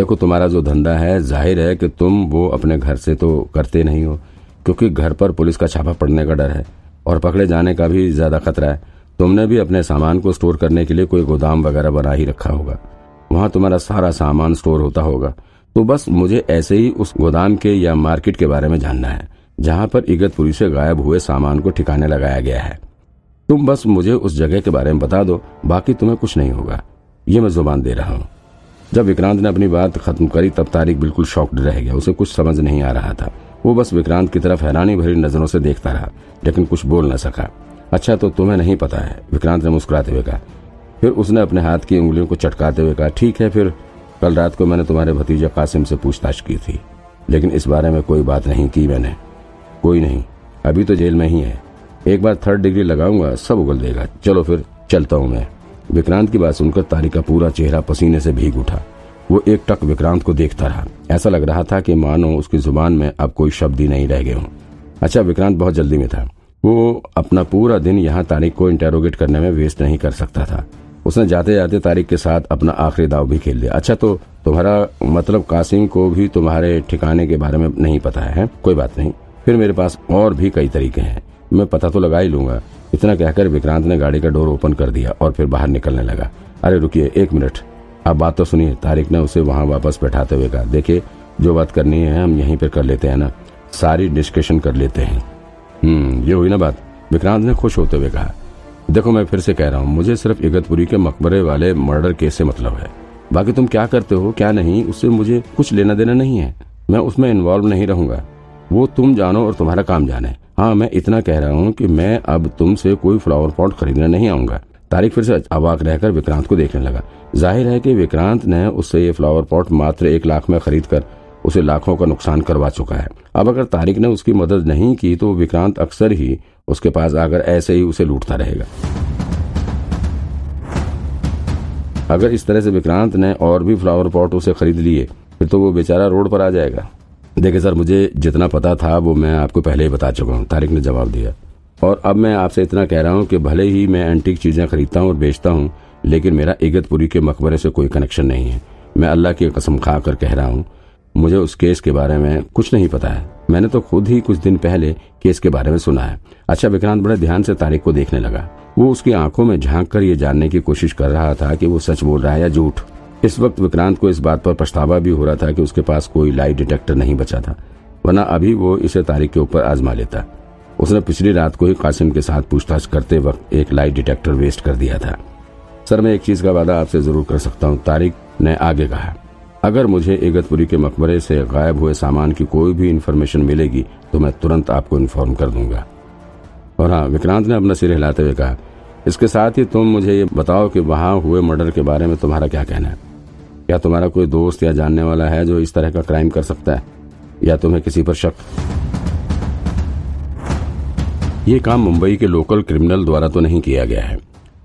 देखो तुम्हारा जो धंधा है, ज़ाहिर है कि तुम वो अपने घर से तो करते नहीं हो, क्योंकि घर पर पुलिस का छापा पड़ने का डर है और पकड़े जाने का भी ज़्यादा खतरा है। तुमने भी अपने सामान को स्टोर करने के लिए कोई गोदाम वगैरह बना ही रखा होगा। वहाँ तुम्हारा सारा सामान स्टोर होता होगा। तो बस मुझे ऐसे ही उस गोदाम के या मार्केट के बारे में जानना है, जहाँ पर इगतपुरी से गायब हुए सामान को ठिकाने लगाया गया है। तुम बस मुझे उस जगह के बारे में बता दो, बाकी तुम्हें कुछ नहीं होगा। ये मैं ज़ुबान दे रहा हूँ। जब विक्रांत ने अपनी बात खत्म करी, तब तारिक बिल्कुल शॉक्ड रह गया। उसे कुछ समझ नहीं आ रहा था। वो बस विक्रांत की तरफ़ हैरानी भरी नज़रों से देखता रहा, लेकिन कुछ बोल न सका। अच्छा तो तुम्हें नहीं पता है, विक्रांत ने मुस्कुराते हुए कहा। फिर उसने अपने हाथ की उंगलियों को चटकाते हुए कहा, ठीक है, फिर कल रात को मैंने तुम्हारे भतीजे कासिम से पूछताछ की थी, लेकिन इस बारे में कोई बात नहीं की मैंने। कोई नहीं, अभी तो जेल में ही है। एक बार थर्ड डिग्री लगाऊँगा, सब उगल देगा। चलो फिर, चलता हूँ मैं। विक्रांत की बात सुनकर तारिक का पूरा चेहरा पसीने से भीग उठा। वो एक टक विक्रांत को देखता रहा। ऐसा लग रहा था कि मानो उसकी ज़ुबान में अब कोई शब्द ही नहीं रह गए हों। अच्छा विक्रांत बहुत जल्दी में था। वो अपना पूरा दिन यहाँ तारिक को इंटेरोगेट करने में वेस्ट नहीं कर सकता था। उसने जाते जाते तारिक के साथ अपना आखिरी दाव भी खेल लिया। अच्छा तो तुम्हारा मतलब कासिम को भी तुम्हारे ठिकाने के बारे में नहीं पता है? कोई बात नहीं। फिर मेरे पास और भी कई तरीके हैं। मैं पता तो लगा ही लूँगा। इतना कहकर विक्रांत ने गाड़ी का डोर ओपन कर दिया और फिर बाहर निकलने लगा। अरे, रुकिए, एक मिनट। आप बात तो सुनिए। तारिक ने उसे वहाँ वापस बैठाते हुए कहा, देखिए, जो बात करनी है, हम यहीं पर कर लेते हैं ना? सारी डिस्कशन कर लेते हैं। हम्म ये हुई ना बात? विक्रांत ने खुश होते हुए कहा, देखो, मैं फिर से कह रहा हूँ, मुझे सिर्फ़ इगतपुरी के मकबरे वाले मर्डर केस से मतलब है। बाकी तुम क्या करते हो, क्या नहीं, उससे मुझे कुछ लेना देना नहीं है। मैं उसमें इन्वॉल्व नहीं रहूँगा। वो तुम जानो और तुम्हारा काम जाने। हाँ मैं इतना कह रहा हूँ कि मैं अब तुमसे कोई फ्लावर पॉट खरीदने नहीं आऊँगा। तारिक फिर से अवाक रहकर विक्रांत को देखने लगा। ज़ाहिर है कि विक्रांत ने उससे ये फ्लावर पॉट मात्र एक लाख में खरीद कर उसे लाखों का नुकसान करवा चुका है। अब अगर तारिक ने उसकी मदद नहीं की तो विक्रांत अक्सर ही उसके पास आकर ऐसे ही उसे लूटता रहेगा। अगर इस तरह से विक्रांत ने और भी फ्लावर पॉट उसे खरीद लिए, फिर तो वो बेचारा रोड पर आ जाएगा। देखिए सर, मुझे जितना पता था, वो मैं आपको पहले ही बता चुका हूँ। तारिक ने जवाब दिया। और अब मैं आपसे इतना कह रहा हूँ कि भले ही मैं एंटीक चीज़ें खरीदता हूँ और बेचता हूँ, लेकिन मेरा इगतपुरी के मकबरे से कोई कनेक्शन नहीं है। मैं अल्लाह की कसम खा कर कह रहा हूँ, मुझे उस केस के बारे में कुछ नहीं पता है। मैंने तो खुद ही कुछ दिन पहले केस के बारे में सुना है। अच्छा विक्रांत बड़े ध्यान से तारिक को देखने लगा। वो उसकी आँखों में झाँक कर ये जानने की कोशिश कर रहा था कि वो सच बोल रहा है या झूठ। इस वक्त विक्रांत को इस बात पर पछतावा भी हो रहा था कि उसके पास कोई लाई डिटेक्टर नहीं बचा था, वरना अभी वो इसे तारिक के ऊपर आजमा लेता। उसने पिछली रात को ही कासिम के साथ पूछताछ करते वक्त एक लाई डिटेक्टर वेस्ट कर दिया था। सर, मैं एक चीज़ का वादा आपसे ज़रूर कर सकता हूँ तारिक ने आगे कहा। अगर मुझे इगतपुरी के मकबरे से गायब हुए सामान की कोई भी इन्फॉर्मेशन मिलेगी तो मैं तुरंत आपको इन्फॉर्म कर दूँगा। और हाँ विक्रांत ने अपना सिर हिलाते हुए कहा, इसके साथ ही तुम मुझे ये बताओ कि वहाँ हुए मर्डर के बारे में तुम्हारा क्या कहना है? क्या तुम्हारा कोई दोस्त या जानने वाला है जो इस तरह का क्राइम कर सकता है, या तुम्हें किसी पर शक? ये काम मुंबई के लोकल क्रिमिनल द्वारा तो नहीं किया गया है।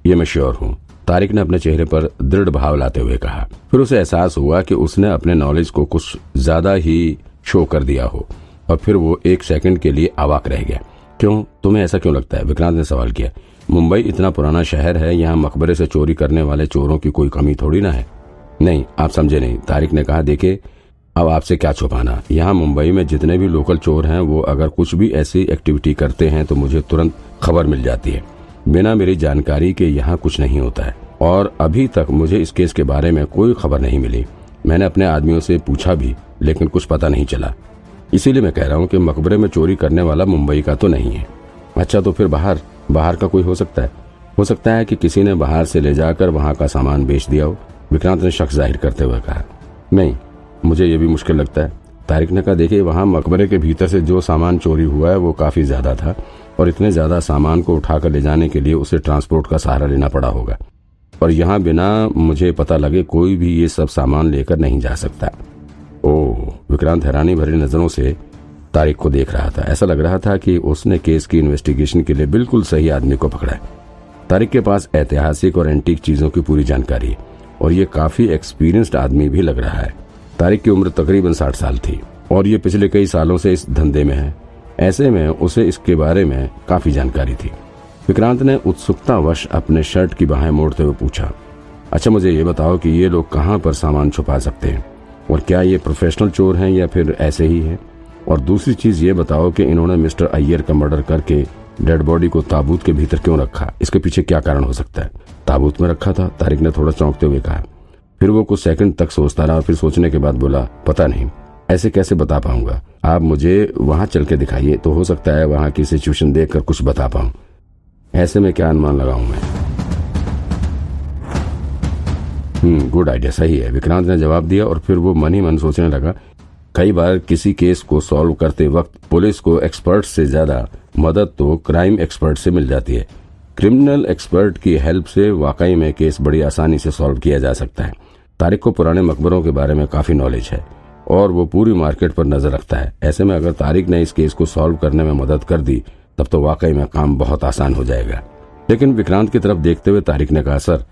ये मैं श्योर हूँ। तारिक ने अपने चेहरे पर दृढ़ भाव लाते हुए कहा। फिर उसे एहसास हुआ कि उसने अपने नॉलेज को कुछ ज़्यादा ही शो कर दिया हो, और फिर वो एक सेकंड के लिए अवाक रह गया। क्यों? तुम्हें ऐसा क्यों लगता है? विक्रांत ने सवाल किया। मुंबई इतना पुराना शहर है, यहाँ मकबरे से चोरी करने वाले चोरों की कोई कमी थोड़ी ना है। नहीं, आप समझे नहीं। तारिक ने कहा देखे अब आपसे क्या छुपाना। यहाँ मुंबई में जितने भी लोकल चोर हैं, वो अगर कुछ भी ऐसी एक्टिविटी करते हैं तो मुझे तुरंत खबर मिल जाती है। बिना मेरी जानकारी के यहाँ कुछ नहीं होता है। और अभी तक मुझे इस केस के बारे में कोई खबर नहीं मिली। मैंने अपने आदमियों से पूछा भी, लेकिन कुछ पता नहीं चला। इसीलिए मैं कह रहा हूँ कि मकबरे में चोरी करने वाला मुंबई का तो नहीं है। अच्छा तो फिर बाहर बाहर का कोई हो सकता है? हो सकता है कि किसी ने बाहर से ले जाकर वहाँ का सामान बेच दिया हो। विक्रांत ने शख्स ज़ाहिर करते हुए कहा, नहीं, मुझे ये भी मुश्किल लगता है। तारिक ने कहा, देखिए, वहाँ मकबरे के भीतर से जो सामान चोरी हुआ है, वो काफ़ी ज़्यादा था और इतने ज़्यादा सामान को उठाकर ले जाने के लिए उसे ट्रांसपोर्ट का सहारा लेना पड़ा होगा। और यहाँ बिना मुझे पता लगे कोई भी ये सब सामान लेकर नहीं जा सकता। ओह, विक्रांत हैरानी भरी नज़रों से तारिक को देख रहा था। ऐसा लग रहा था कि उसने केस की इन्वेस्टिगेशन के लिए बिल्कुल सही आदमी को पकड़ा है। तारिक के पास ऐतिहासिक और एंटीक चीज़ों की पूरी जानकारी है। और ये काफ़ी एक्सपीरियंस्ड आदमी भी लग रहा है। तारिक की उम्र तकरीबन साठ साल थी। और ये पिछले कई सालों से इस धंधे में है। ऐसे में उसे इसके बारे में काफ़ी जानकारी थी। विक्रांत ने उत्सुकतावश अपने शर्ट की बाहें मोड़ते हुए पूछा अच्छा मुझे ये बताओ कि ये लोग कहाँ पर सामान छुपा सकते हैं? और क्या ये प्रोफेशनल चोर हैं या फिर ऐसे ही हैं? और दूसरी चीज़ ये बताओ कि इन्होंने मिस्टर अय्यर का मर्डर करके डेड बॉडी को ताबूत के भीतर क्यों रखा? इसके पीछे क्या कारण हो सकता है? ताबूत में रखा था, तारिक ने थोड़ा चौंकते हुए कहा। फिर वो कुछ सेकंड तक सोचता रहा और फिर सोचने के बाद बोला, पता नहीं, ऐसे कैसे बता पाऊँगा? आप मुझे वहाँ चल के दिखाइए तो हो सकता है वहाँ की सिचुएशन देखकर कुछ बता पाऊँ। ऐसे में क्या अनुमान लगाऊँ मैं? हम्म गुड आइडिया, सही है। विक्रांत ने जवाब दिया और फिर वो मन ही मन सोचने लगा कई बार किसी केस को सॉल्व करते वक्त पुलिस को एक्सपर्ट से ज़्यादा मदद तो क्राइम एक्सपर्ट से मिल जाती है। क्रिमिनल एक्सपर्ट की हेल्प से वाकई में केस बड़ी आसानी से सॉल्व किया जा सकता है। तारिक को पुराने मकबरों के बारे में काफ़ी नॉलेज है और वो पूरी मार्केट पर नज़र रखता है। ऐसे में अगर तारिक ने इस केस को सॉल्व करने में मदद कर दी, तब तो वाकई में काम बहुत आसान हो जाएगा। लेकिन विक्रांत की तरफ़ देखते हुए तारिक ने कहा, सर,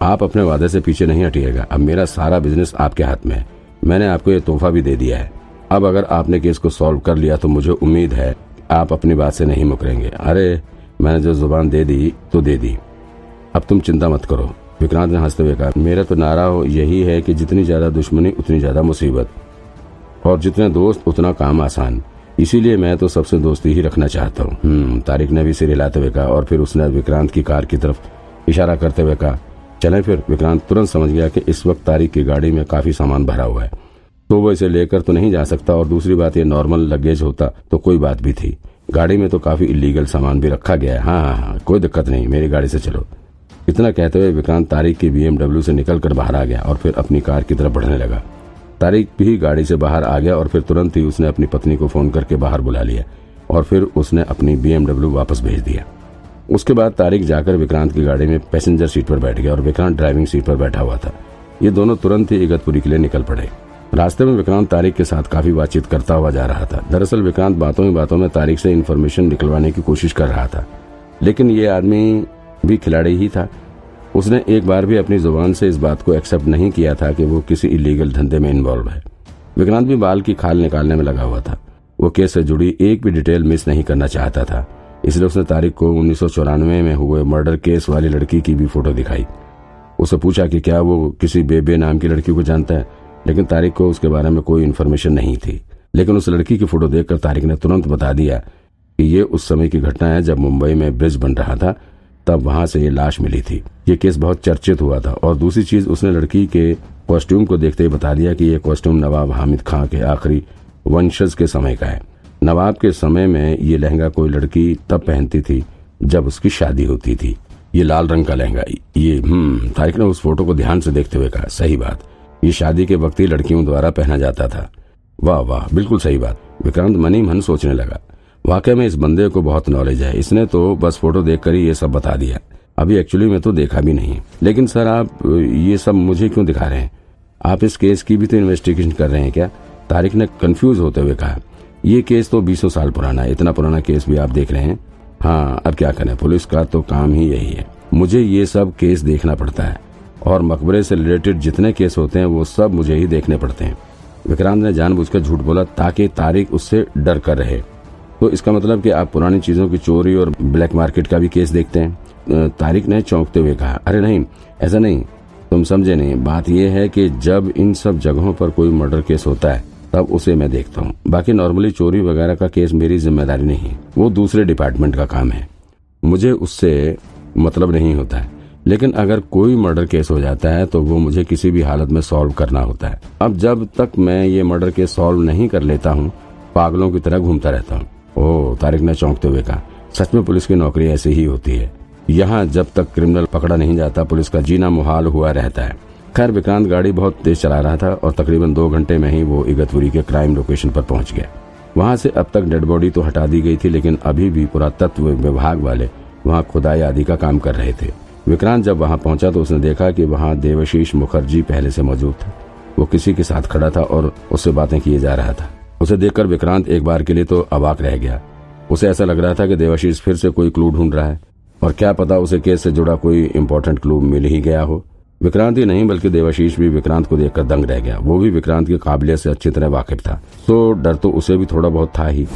आप अपने वादे से पीछे नहीं हटिएगा। अब मेरा सारा बिज़नेस आपके हाथ में है। मैंने आपको ये तोहफा भी दे दिया है। अब अगर आपने केस को सॉल्व कर लिया तो मुझे उम्मीद है आप अपनी बात से नहीं मुकरेंगे। अरे मैंने जो ज़ुबान दे दी तो दे दी। अब तुम चिंता मत करो। विक्रांत ने हँसते हुए कहा मेरा तो नारा यही है कि जितनी ज़्यादा दुश्मनी उतनी ज़्यादा मुसीबत। और जितने दोस्त उतना काम आसान। इसीलिए मैं तो सबसे दोस्ती ही रखना चाहता हूँ। हम्म, तारिक ने भी सिर हिलाते हुए कहा और फिर उसने विक्रांत की कार की तरफ़ इशारा करते हुए कहा चले फिर। विक्रांत तुरंत समझ गया कि इस वक्त तारिक की गाड़ी में काफ़ी सामान भरा हुआ है। तो वो इसे लेकर तो नहीं जा सकता और दूसरी बात, ये नॉर्मल लगेज होता तो कोई बात भी थी। गाड़ी में तो काफ़ी इलीगल सामान भी रखा गया है। हाँ हाँ हाँ कोई दिक्कत नहीं, मेरी गाड़ी से चलो। इतना कहते हुए विक्रांत तारिक की बीएमडब्ल्यू से निकलकर बाहर आ गया और फिर अपनी कार की तरफ़ बढ़ने लगा। तारिक भी गाड़ी से बाहर आ गया और फिर तुरंत ही उसने अपनी पत्नी को फ़ोन करके बाहर बुला लिया और फिर उसने अपनी बीएमडब्ल्यू वापस भेज दिया। उसके बाद तारिक जाकर विक्रांत की गाड़ी में पैसेंजर सीट पर बैठ गया और विक्रांत ड्राइविंग सीट पर बैठा हुआ था। ये दोनों तुरंत ही इगतपुरी के लिए निकल पड़े। रास्ते में विक्रांत तारिक के साथ काफ़ी बातचीत करता हुआ जा रहा था। दरअसल विक्रांत बातों ही बातों में तारिक से इन्फॉर्मेशन निकलवाने की कोशिश कर रहा था। लेकिन ये आदमी भी खिलाड़ी ही था। उसने एक बार भी अपनी ज़ुबान से इस बात को एक्सेप्ट नहीं किया था कि वो किसी इलीगल धंधे में इन्वॉल्व है। विक्रांत भी बाल की खाल निकालने में लगा हुआ था। वो केस से जुड़ी एक भी डिटेल मिस नहीं करना चाहता था। इसलिए उसने तारिक को उन्नीस सौ चौरानवे में हुए मर्डर केस वाली लड़की की भी फ़ोटो दिखाई। उसे पूछा कि क्या वो किसी बेबे नाम की लड़की को जानता है? लेकिन तारिक को उसके बारे में कोई इन्फॉर्मेशन नहीं थी। लेकिन उस लड़की की फ़ोटो देखकर तारिक ने तुरंत बता दिया कि ये उस समय की घटना है जब मुंबई में ब्रिज बन रहा था, तब वहाँ से ये लाश मिली थी। ये केस बहुत चर्चित हुआ था और दूसरी चीज़, उसने लड़की के कॉस्ट्यूम को देखते ही बता दिया कि ये कॉस्ट्यूम नवाब हामिद खां के आखिरी वंशज के समय का है। नवाब के समय में ये लहंगा कोई लड़की तब पहनती थी जब उसकी शादी होती थी। ये लाल रंग का लहंगा, ये हम्म तारिक ने उस फ़ोटो को ध्यान से देखते हुए कहा, सही बात। ये शादी के वक्त ही लड़कियों द्वारा पहना जाता था। वाह वाह, बिल्कुल सही बात। विक्रांत मनी मन सोचने लगा, वाकई में इस बंदे को बहुत नॉलेज है। इसने तो बस फ़ोटो देखकर ही ये सब बता दिया। अभी एक्चुअली में तो देखा भी नहीं। लेकिन सर, आप ये सब मुझे क्यों दिखा रहे हैं? आप इस केस की भी तो इन्वेस्टिगेशन कर रहे हैं क्या? तारिक ने कंफ्यूज होते हुए कहा ये केस तो बीसों साल पुराना है, इतना पुराना केस भी आप देख रहे हैं। हाँ अब क्या करें, पुलिस का तो काम ही यही है। मुझे ये सब केस देखना पड़ता है, और मकबरे से रिलेटेड जितने केस होते हैं, वो सब मुझे ही देखने पड़ते हैं। विक्रांत ने जानबूझकर झूठ बोला, ताकि तारिक उससे डर कर रहे। तो इसका मतलब कि आप पुरानी चीज़ों की चोरी और ब्लैक मार्केट का भी केस देखते हैं। तारिक ने चौंकते हुए कहा, अरे नहीं, ऐसा नहीं, तुम समझे नहीं। बात यह है कि जब इन सब जगहों पर कोई मर्डर केस होता है तब उसे मैं देखता हूँ। बाकी नॉर्मली चोरी वगैरह का केस मेरी ज़िम्मेदारी नहीं है। वो दूसरे डिपार्टमेंट का काम है। मुझे उससे मतलब नहीं होता है। लेकिन अगर कोई मर्डर केस हो जाता है तो वो मुझे किसी भी हालत में सॉल्व करना होता है। अब जब तक मैं ये मर्डर केस सॉल्व नहीं कर लेता हूँ, पागलों की तरह घूमता रहता हूँ। ओह, तारिक ने चौंकते हुए कहा, सच में पुलिस की नौकरी ऐसी ही होती है। यहाँ जब तक क्रिमिनल पकड़ा नहीं जाता, पुलिस का जीना मुहाल हुआ रहता है। खैर, विक्रांत गाड़ी बहुत तेज चला रहा था और तकरीबन दो घंटे में ही वो इगतपुरी के क्राइम लोकेशन पर पहुँच गया। वहाँ से अब तक डेड बॉडी तो हटा दी गई थी, लेकिन अभी भी पुरातत्व विभाग वाले वहाँ खुदाई आदि का काम कर रहे थे। विक्रांत जब वहाँ पहुँचा तो उसने देखा कि वहाँ देवशीष मुखर्जी पहले से मौजूद था। वो किसी के साथ खड़ा था और उससे बातें किए जा रहा था। उसे देखकर विक्रांत एक बार के लिए तो अवाक रह गया। उसे ऐसा लग रहा था कि देवाशीष फिर से कोई क्लू ढूंढ रहा है, और क्या पता उसे केस से जुड़ा कोई इम्पोर्टेंट क्लू मिल ही गया हो। विक्रांत ही नहीं, बल्कि देवाशीष भी विक्रांत को देखकर दंग रह गया। वो भी विक्रांत की काबिलियत से अच्छी तरह वाकिफ था। तो डर तो उसे भी थोड़ा बहुत था ही।